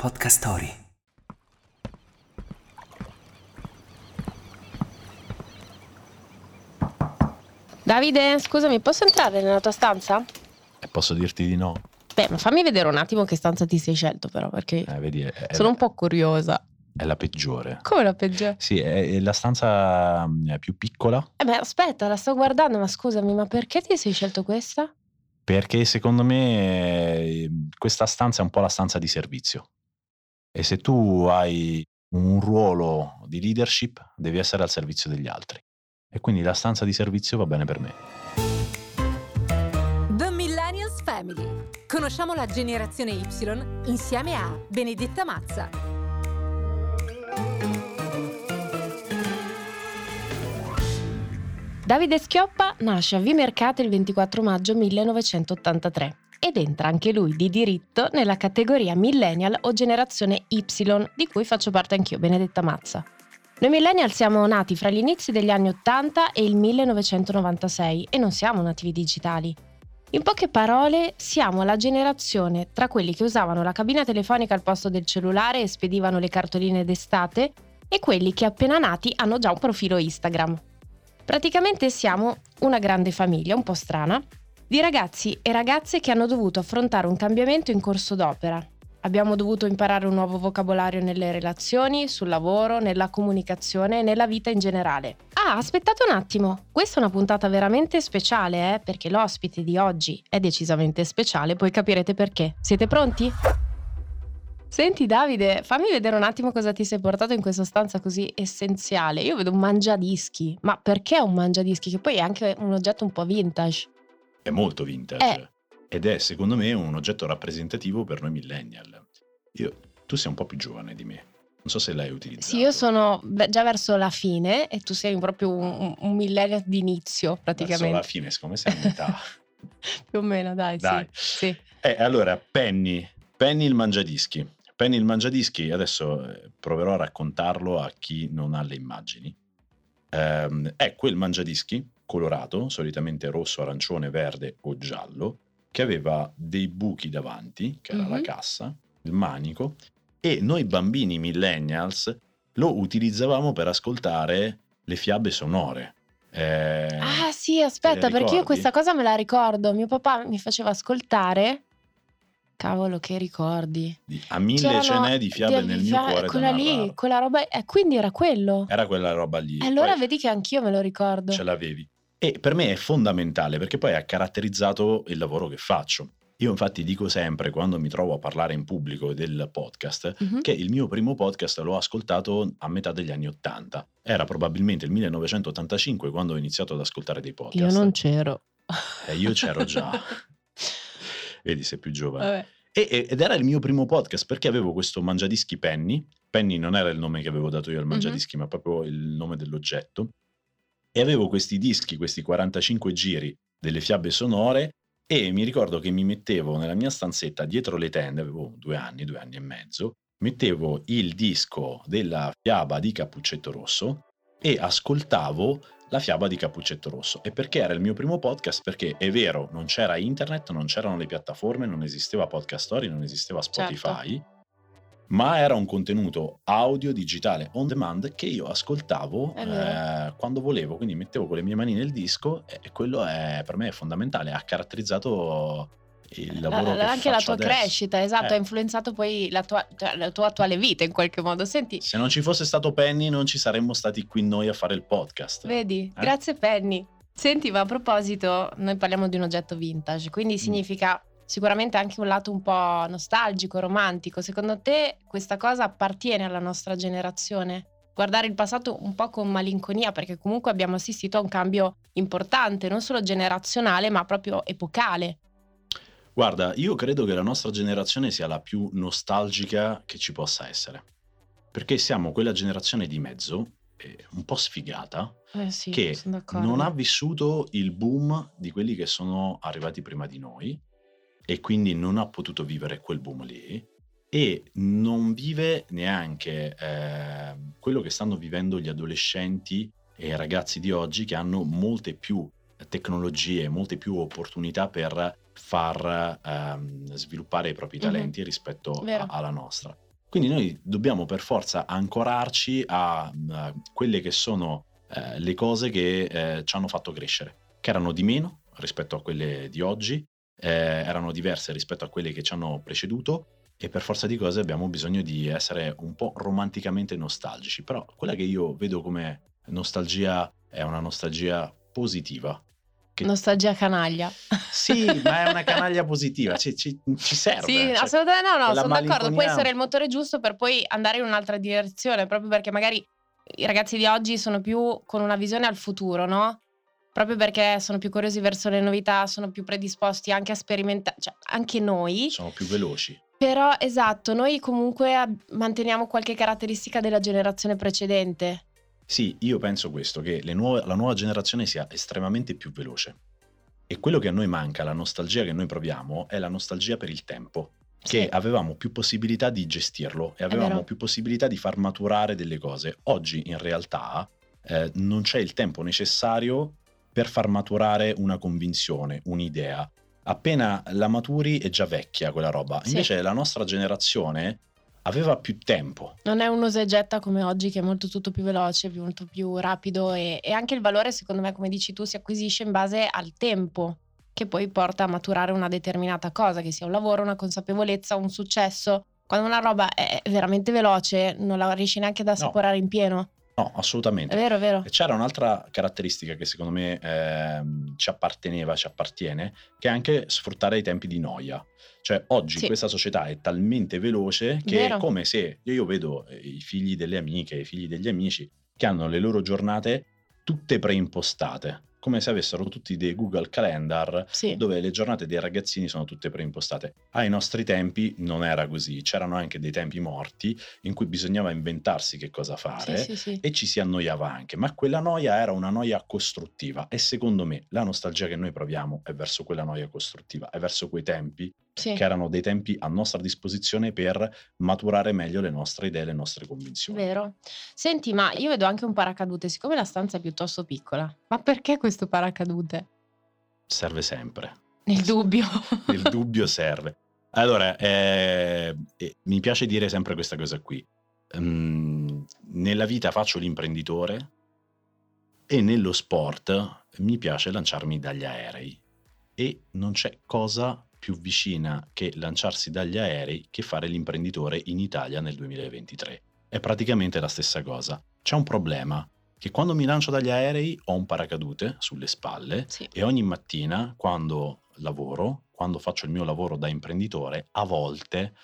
Podcast Story. Davide, scusami, posso entrare nella tua stanza? E posso dirti di no? Beh, ma fammi vedere un attimo che stanza ti sei scelto però, perché Eh, vedi, è, è- sono un po' curiosa. è la peggiore. Come la peggiore? Sì, è, è la stanza mm, è più piccola Eh beh, aspetta, la sto guardando, ma scusami, ma perché ti sei scelto questa? perché secondo me eh, questa stanza è un po' la stanza di servizio. E se tu hai un ruolo di leadership, devi essere al servizio degli altri. E quindi la stanza di servizio va bene per me. The Millennials Family. Conosciamo la generazione Y insieme a Benedetta Mazza. Davide Schioppa nasce a Vimercate il 24 maggio 1983 ed entra anche lui di diritto nella categoria millennial o generazione Y, di cui faccio parte anch'io, Benedetta Mazza. Noi millennial siamo nati fra gli inizi degli anni 80 e il 1996 e non siamo nativi digitali. In poche parole, siamo la generazione tra quelli che usavano la cabina telefonica al posto del cellulare e spedivano le cartoline d'estate e quelli che appena nati hanno già un profilo Instagram. Praticamente siamo una grande famiglia, un po' strana, di ragazzi e ragazze che hanno dovuto affrontare un cambiamento in corso d'opera. Abbiamo dovuto imparare un nuovo vocabolario nelle relazioni, sul lavoro, nella comunicazione e nella vita in generale. Ah, aspettate un attimo, questa è una puntata veramente speciale, eh, perché l'ospite di oggi è decisamente speciale, poi capirete perché. Siete pronti? Senti Davide, fammi vedere un attimo cosa ti sei portato in questa stanza così essenziale. Io vedo un mangiadischi, ma perché un mangiadischi? Che poi è anche un oggetto un po' vintage. È molto vintage. Eh. Ed è secondo me un oggetto rappresentativo per noi millennial. Io, tu sei un po' più giovane di me. Non so se l'hai utilizzato. Sì, io sono già verso la fine e tu sei proprio un, un, millennial d'inizio Verso praticamente. la fine, siccome sei a metà. Più o meno, dai, Dai. sì. sì. Eh, allora, Penny. Penny il mangiadischi. Penny il mangiadischi, adesso eh, proverò a raccontarlo a chi non ha le immagini. Ehm, è quel mangiadischi colorato, solitamente rosso, arancione, verde o giallo, che aveva dei buchi davanti, che era la Mhm. cassa, il manico, e noi bambini millennials lo utilizzavamo per ascoltare le fiabe sonore. Eh, Ah sì, aspetta, perché io questa cosa me la ricordo. Mio papà mi faceva ascoltare. Cavolo, che ricordi. di- a mille ce n'è di fiabe nel mio cuore. Quella lì, quella roba. Eh, quindi era quello. Era quella roba lì. Allora poi vedi che anch'io me lo ricordo. ce l'avevi. E per me è fondamentale perché poi ha caratterizzato il lavoro che faccio. Io infatti dico sempre quando mi trovo a parlare in pubblico del podcast Mhm. che il mio primo podcast l'ho ascoltato a metà degli anni 80. Era probabilmente il 1985 quando ho iniziato ad ascoltare dei podcast. Io non c'ero. E io c'ero già. Vedi, sei più giovane. Vabbè. E- ed era il mio primo podcast perché avevo questo mangiadischi Penny. Penny non era il nome che avevo dato io al Mhm. mangiadischi, ma proprio il nome dell'oggetto. E avevo questi dischi, questi 45 giri delle fiabe sonore. E mi ricordo che mi mettevo nella mia stanzetta dietro le tende, avevo due anni, due anni e mezzo, mettevo il disco della fiaba di Cappuccetto Rosso e ascoltavo la fiaba di Cappuccetto Rosso. E perché era il mio primo podcast? Perché è vero, non c'era internet, non c'erano le piattaforme, non esisteva Podcast Story, non esisteva Spotify, ma era un contenuto audio digitale on demand che io ascoltavo eh, quando volevo, quindi mettevo con le mie mani nel disco e quello è per me è fondamentale, ha caratterizzato il lavoro La- che anche la tua adesso. crescita, esatto, Eh. ha influenzato poi la tua, cioè, la tua attuale vita in qualche modo. Senti, Se non ci fosse stato Penny non ci saremmo stati qui noi a fare il podcast. vedi, Eh? grazie Penny. Senti, ma a proposito, noi parliamo di un oggetto vintage, Mm. quindi significa sicuramente anche un lato un po' nostalgico, romantico. Secondo te questa cosa appartiene alla nostra generazione? Guardare il passato un po' con malinconia, perché comunque abbiamo assistito a un cambio importante, non solo generazionale, ma proprio epocale. Guarda, io credo che la nostra generazione sia la più nostalgica che ci possa essere. Perché siamo quella generazione di mezzo, eh, un po' sfigata, Eh sì, che non ha vissuto il boom di quelli che sono arrivati prima di noi e quindi non ha potuto vivere quel boom lì e non vive neanche eh, quello che stanno vivendo gli adolescenti e i ragazzi di oggi che hanno molte più tecnologie, molte più opportunità per far ehm, sviluppare i propri Mhm. talenti rispetto a- alla nostra. Quindi noi dobbiamo per forza ancorarci a eh, quelle che sono eh, le cose che eh, ci hanno fatto crescere, che erano di meno rispetto a quelle di oggi, eh, erano diverse rispetto a quelle che ci hanno preceduto e per forza di cose abbiamo bisogno di essere un po' romanticamente nostalgici, però quella che io vedo come nostalgia è una nostalgia positiva. che- Nostalgia canaglia. Sì, ma è una canaglia positiva, ci, ci- ci serve. Sì, cioè, assolutamente no, no, sono d'accordo. Può essere il motore giusto per poi andare in un'altra direzione, proprio perché magari i ragazzi di oggi sono più con una visione al futuro, no? Proprio perché sono più curiosi verso le novità, sono più predisposti anche a sperimentare, cioè anche noi. sono più veloci. Però esatto, noi comunque manteniamo qualche caratteristica della generazione precedente. Sì, io penso questo, che le nuove- la nuova generazione sia estremamente più veloce. E quello che a noi manca, la nostalgia che noi proviamo, è la nostalgia per il tempo. Che Sì. avevamo più possibilità di gestirlo e avevamo più possibilità di far maturare delle cose. Oggi, in realtà, eh, non c'è il tempo necessario per far maturare una convinzione, un'idea. Appena la maturi è già vecchia quella roba. Sì. Invece la nostra generazione aveva più tempo. Non è un usa e getta come oggi che è molto tutto più veloce, molto più rapido e, e anche il valore secondo me come dici tu si acquisisce in base al tempo che poi porta a maturare una determinata cosa, che sia un lavoro, una consapevolezza, un successo. Quando una roba è veramente veloce non la riesci neanche ad assaporare in pieno. No, È assolutamente. vero, è vero. E c'era un'altra caratteristica che secondo me ehm, ci apparteneva, ci appartiene, che è anche sfruttare i tempi di noia. Cioè oggi Sì. questa società è talmente veloce che Vero. è come se io vedo eh, i figli delle amiche, i figli degli amici che hanno le loro giornate tutte preimpostate, come se avessero tutti dei Google Calendar Sì. dove le giornate dei ragazzini sono tutte preimpostate. Ai nostri tempi non era così, c'erano anche dei tempi morti in cui bisognava inventarsi che cosa fare Sì, sì, e ci si annoiava anche, ma quella noia era una noia costruttiva e secondo me la nostalgia che noi proviamo è verso quella noia costruttiva, è verso quei tempi Sì. che erano dei tempi a nostra disposizione per maturare meglio le nostre idee, le nostre convinzioni. Vero. Senti, ma io vedo anche un paracadute, siccome la stanza è piuttosto piccola. Ma perché questo paracadute? Serve sempre. Nel dubbio. Il dubbio serve. Allora, eh, eh, mi piace dire sempre questa cosa qui. Mm, nella vita faccio l'imprenditore e nello sport mi piace lanciarmi dagli aerei. E non c'è cosa più vicina che lanciarsi dagli aerei che fare l'imprenditore in Italia nel 2023. È praticamente la stessa cosa. C'è un problema, che quando mi lancio dagli aerei ho un paracadute sulle spalle Sì. e ogni mattina quando lavoro, quando faccio il mio lavoro da imprenditore, a volte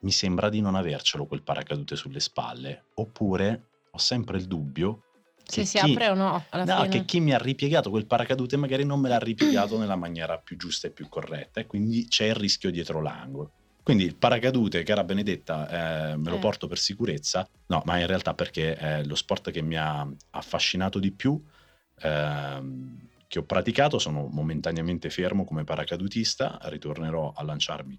mi sembra di non avercelo quel paracadute sulle spalle, oppure ho sempre il dubbio Se si chi- apre o no, alla No, fine. che chi mi ha ripiegato quel paracadute magari non me l'ha ripiegato nella maniera più giusta e più corretta e quindi c'è il rischio dietro l'angolo. Quindi il paracadute, cara Benedetta, eh, me lo Eh. porto per sicurezza, no, ma in realtà perché è lo sport che mi ha affascinato di più, ehm, che ho praticato, sono momentaneamente fermo come paracadutista, ritornerò a lanciarmi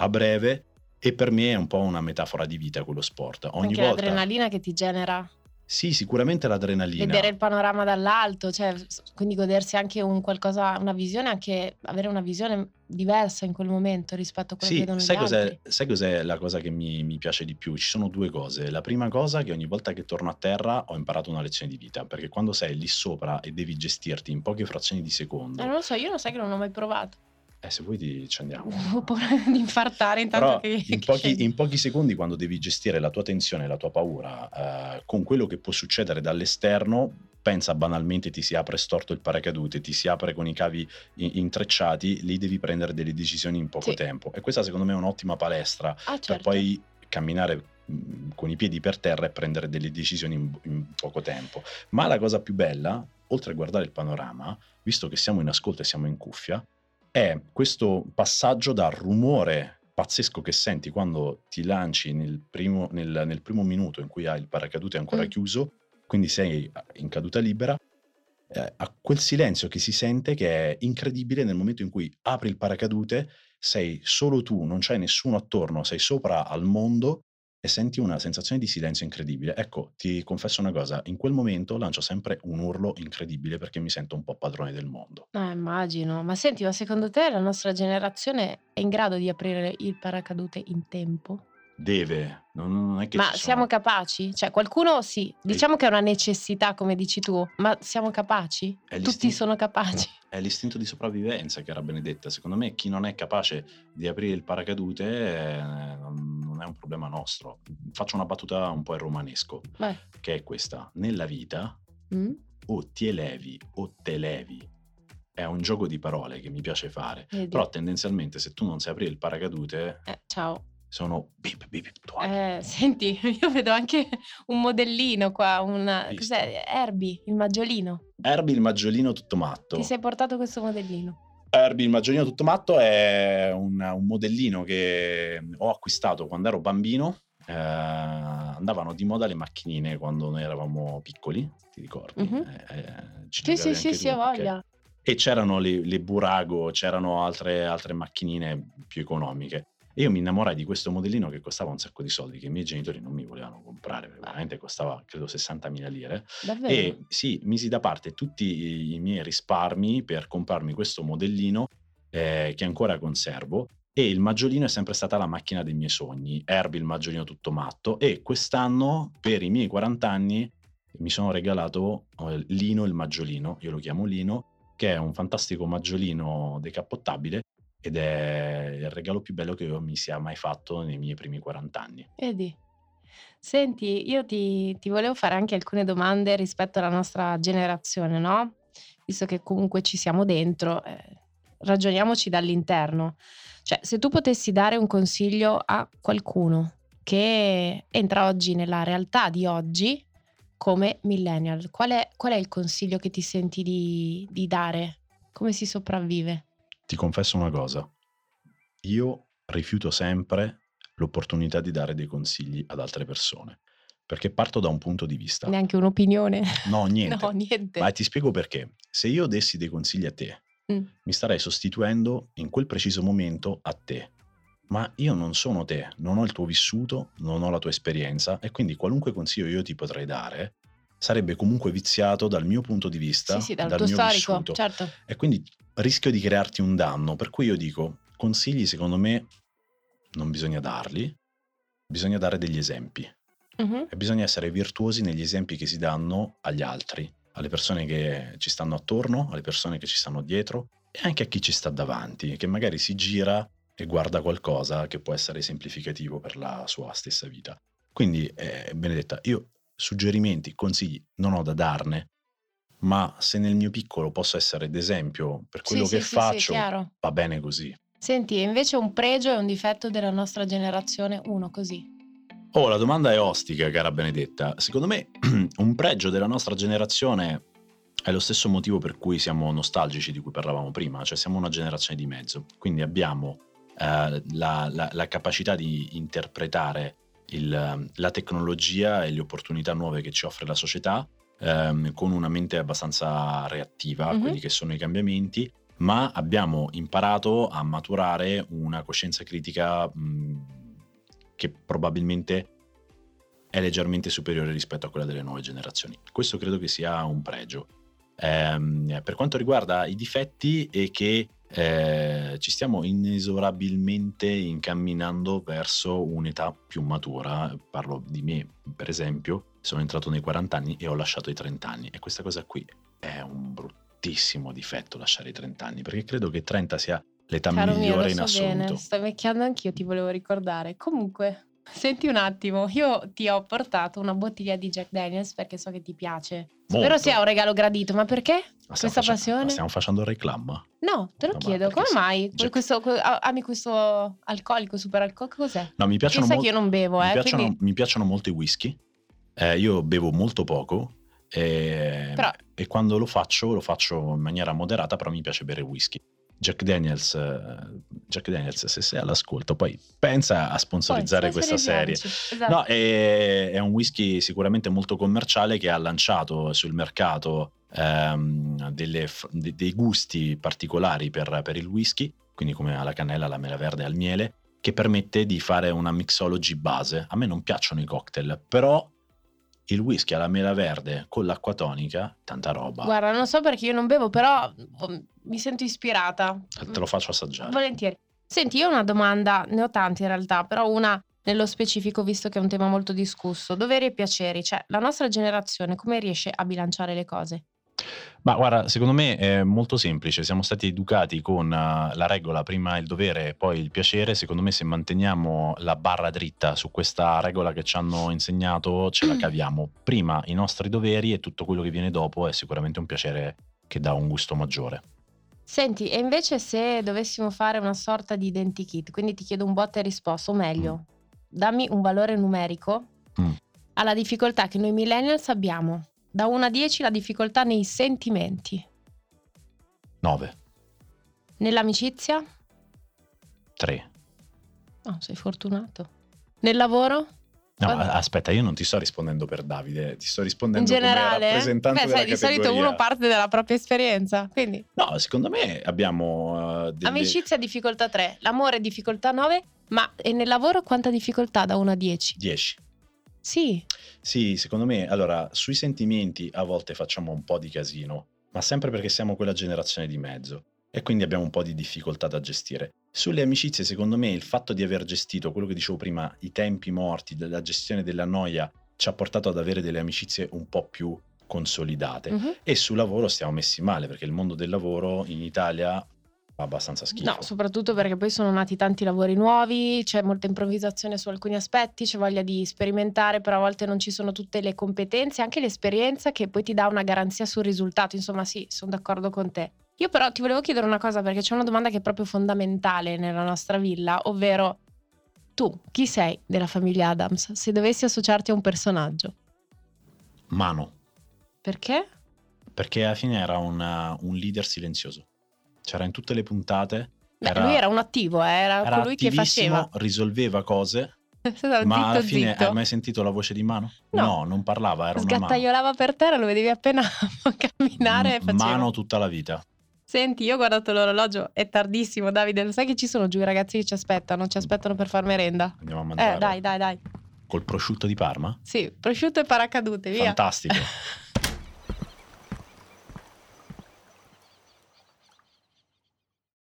a breve e per me è un po' una metafora di vita quello sport. Ogni anche volta... l'adrenalina che ti genera Sì, sicuramente l'adrenalina. vedere il panorama dall'alto, cioè quindi godersi anche un qualcosa, una visione, anche avere una visione diversa in quel momento rispetto a quello che Sì, vedono sai gli cos'è, altri. sai cos'è la cosa che mi, mi piace di più? Ci sono due cose. La prima cosa è che ogni volta che torno a terra ho imparato una lezione di vita, perché quando sei lì sopra e devi gestirti in poche frazioni di secondo, Eh, non lo so, io lo sai che non ho mai provato. Eh, se vuoi ci andiamo. Ho paura di infartare intanto Però che, in pochi, in pochi secondi, quando devi gestire la tua tensione e la tua paura eh, con quello che può succedere dall'esterno, pensa banalmente ti si apre storto il paracadute, ti si apre con i cavi in- intrecciati, lì devi prendere delle decisioni in poco Sì. tempo. E questa secondo me è un'ottima palestra Ah, per certo. poi camminare mh, con i piedi per terra e prendere delle decisioni in, in poco tempo. Ma la cosa più bella, oltre a guardare il panorama, visto che siamo in ascolto e siamo in cuffia, è questo passaggio dal rumore pazzesco che senti quando ti lanci nel primo, nel, nel primo minuto in cui hai il paracadute ancora Mm. chiuso, quindi sei in caduta libera, eh, a quel silenzio che si sente che è incredibile nel momento in cui apri il paracadute, sei solo tu, non c'è nessuno attorno, sei sopra al mondo e senti una sensazione di silenzio incredibile. Ecco, ti confesso una cosa, in quel momento lancio sempre un urlo incredibile perché mi sento un po' padrone del mondo. Eh, immagino. Ma senti, ma secondo te la nostra generazione è in grado di aprire il paracadute in tempo? Deve, non, non è che Ma ci sono- siamo capaci? Cioè, qualcuno sì, diciamo che è una necessità, come dici tu, ma siamo capaci? Tutti sono capaci. È l'istinto di sopravvivenza, cara Benedetta. Secondo me chi non è capace di aprire il paracadute eh, non non è un problema nostro. Faccio una battuta un po' in romanesco, Vai. che è questa. Nella vita Mm? o ti elevi o te levi. È un gioco di parole che mi piace fare. Vedi? Però tendenzialmente se tu non sai aprire il paracadute Eh, ciao. sono bip bip bip. Eh, senti, io vedo anche un modellino qua, una... Visto. Cos'è? Herbie, il maggiolino. Herbie il maggiolino tutto matto. Ti sei portato questo modellino? Herbie il maggiolino tutto matto è un, un modellino che ho acquistato quando ero bambino. Eh, andavano di moda le macchinine quando noi eravamo piccoli, ti ricordi? Mhm. Eh, eh, Sì, sì, sì, sì, voglia. E c'erano le, le Burago, c'erano altre, altre macchinine più economiche. E io mi innamorai di questo modellino che costava un sacco di soldi, che i miei genitori non mi volevano comprare, perché veramente costava credo 60.000 lire. Davvero? E sì, misi da parte tutti i miei risparmi per comprarmi questo modellino eh, che ancora conservo. E il maggiolino è sempre stata la macchina dei miei sogni. Herbie il maggiolino tutto matto. E quest'anno, per i miei 40 anni, mi sono regalato eh, Lino il maggiolino. Io lo chiamo Lino, che è un fantastico maggiolino decappottabile. Ed è il regalo più bello che io mi sia mai fatto nei miei primi 40 anni. Vedi? Senti, io ti, ti volevo fare anche alcune domande rispetto alla nostra generazione, no? Visto che comunque ci siamo dentro, eh, ragioniamoci dall'interno. Cioè, se tu potessi dare un consiglio a qualcuno che entra oggi nella realtà di oggi come millennial, qual è, qual è il consiglio che ti senti di, di dare? Come si sopravvive? Ti confesso una cosa, io rifiuto sempre l'opportunità di dare dei consigli ad altre persone, perché parto da un punto di vista. Neanche un'opinione? No, niente. No, niente. Ma ti spiego perché. Se io dessi dei consigli a te, Mm. mi starei sostituendo in quel preciso momento a te. Ma io non sono te, non ho il tuo vissuto, non ho la tua esperienza e quindi qualunque consiglio io ti potrei dare sarebbe comunque viziato dal mio punto di vista, Sì, sì, dal, dal tuo mio storico, vissuto. certo. E quindi rischio di crearti un danno. Per cui io dico, consigli secondo me non bisogna darli, bisogna dare degli esempi. Mhm. E bisogna essere virtuosi negli esempi che si danno agli altri, alle persone che ci stanno attorno, alle persone che ci stanno dietro e anche a chi ci sta davanti, che magari si gira e guarda qualcosa che può essere esemplificativo per la sua stessa vita. Quindi, eh, Benedetta, io suggerimenti, consigli non ho da darne, ma se nel mio piccolo posso essere d'esempio per quello Sì, che sì, sì, sì, faccio, chiaro. va bene così. Senti, invece un pregio e un difetto della nostra generazione, uno così. Oh, la domanda è ostica, cara Benedetta. Secondo me un pregio della nostra generazione è lo stesso motivo per cui siamo nostalgici di cui parlavamo prima, cioè siamo una generazione di mezzo, quindi abbiamo eh, la, la- la capacità di interpretare il- la tecnologia e le opportunità nuove che ci offre la società ehm, con una mente abbastanza reattiva a Mhm. quelli che sono i cambiamenti, ma abbiamo imparato a maturare una coscienza critica mh, che probabilmente è leggermente superiore rispetto a quella delle nuove generazioni. Questo credo che sia un pregio. Ehm, per quanto riguarda i difetti è che eh, ci stiamo inesorabilmente incamminando verso un'età più matura. Parlo di me, per esempio, sono entrato nei 40 anni e ho lasciato i 30 anni e questa cosa qui è un bruttissimo difetto lasciare i 30 anni, perché credo che 30 sia l'età Caro mio, migliore lo in so assoluto. bene, sto invecchiando anch'io, ti volevo ricordare. Comunque, senti un attimo, io ti ho portato una bottiglia di Jack Daniels perché so che ti piace. Spero Molto. sia un regalo gradito, ma perché? Ma stiamo Questa facendo- passione? ma Stiamo facendo il reclamo. No, te lo No, ma chiedo, perché come mai? Jack- Questo, ami questo alcolico, super alcolico, cos'è? No, mi piacciono, sai mol- che io non bevo, mi eh, piacciono, quindi- mi piacciono molto i whisky. Eh, io bevo molto poco. E, Però- e quando lo faccio, lo faccio in maniera moderata, però mi piace bere whisky. Jack Daniels, eh, Jack Daniels, se sei all'ascolto, poi pensa a sponsorizzare Poi, questa serie. Esatto. No, è, è un whisky sicuramente molto commerciale che ha lanciato sul mercato ehm, delle de- dei gusti particolari per, per il whisky, quindi come alla cannella, alla mela verde e al miele, che permette di fare una mixology base. A me non piacciono i cocktail, però il whisky alla mela verde con l'acqua tonica, tanta roba. Guarda, non so perché io non bevo, però oh, mi sento ispirata. Te lo faccio assaggiare. Volentieri. Senti, io ho una domanda, ne ho tante in realtà, però una nello specifico, visto che è un tema molto discusso. Doveri e piaceri, cioè la nostra generazione come riesce a bilanciare le cose? Ma guarda, secondo me è molto semplice, siamo stati educati con eh, la regola, prima il dovere e poi il piacere, secondo me se manteniamo la barra dritta su questa regola che ci hanno insegnato ce la caviamo. Prima i nostri doveri e tutto quello che viene dopo è sicuramente un piacere che dà un gusto maggiore. Senti, e invece se dovessimo fare una sorta di identikit, quindi ti chiedo un botta e risposta, o meglio, dammi un valore numerico Mm. alla difficoltà che noi millennials abbiamo. Da 1 a 10 la difficoltà nei sentimenti, 9, nell'amicizia? 3. No, sei fortunato. Nel lavoro? No, Quando- aspetta, io non ti sto rispondendo per Davide, ti sto rispondendo In come generale? rappresentante Beh, sai, di solito uno parte dalla propria esperienza, quindi No, secondo me abbiamo eh, delle- amicizia difficoltà 3, l'amore difficoltà 9, ma e nel lavoro quanta difficoltà da 1 a 10? 10. Sì, Sì, secondo me, allora, sui sentimenti a volte facciamo un po' di casino, ma sempre perché siamo quella generazione di mezzo e quindi abbiamo un po' di difficoltà da gestire. Sulle amicizie, secondo me, il fatto di aver gestito quello che dicevo prima, i tempi morti, della gestione della noia, ci ha portato ad avere delle amicizie un po' più consolidate. Mhm. E sul lavoro stiamo messi male, perché il mondo del lavoro in Italia fa abbastanza schifo. No, soprattutto perché poi sono nati tanti lavori nuovi, c'è molta improvvisazione su alcuni aspetti, c'è voglia di sperimentare, però a volte non ci sono tutte le competenze, anche l'esperienza che poi ti dà una garanzia sul risultato. Insomma, sì, sono d'accordo con te. Io però ti volevo chiedere una cosa perché c'è una domanda che è proprio fondamentale nella nostra villa, ovvero tu, chi sei della famiglia Adams se dovessi associarti a un personaggio? Mano, Perché? perché alla fine era una- un leader silenzioso. C'era in tutte le puntate. Beh, era- lui era un attivo, eh, era, era colui che faceva. risolveva cose, Stava ma alla fine zitto. hai mai sentito la voce di mano? No. non parlava, era. Sgattaiolava per terra, lo vedevi appena camminare M-. Mano tutta la vita. Senti, io ho guardato l'orologio, è tardissimo, Davide. Lo sai che ci sono giù i ragazzi che ci aspettano? Ci aspettano per far merenda. Andiamo a mangiare. Eh, dai, dai, dai. Col prosciutto di Parma? Sì, prosciutto e paracadute, via. Fantastico.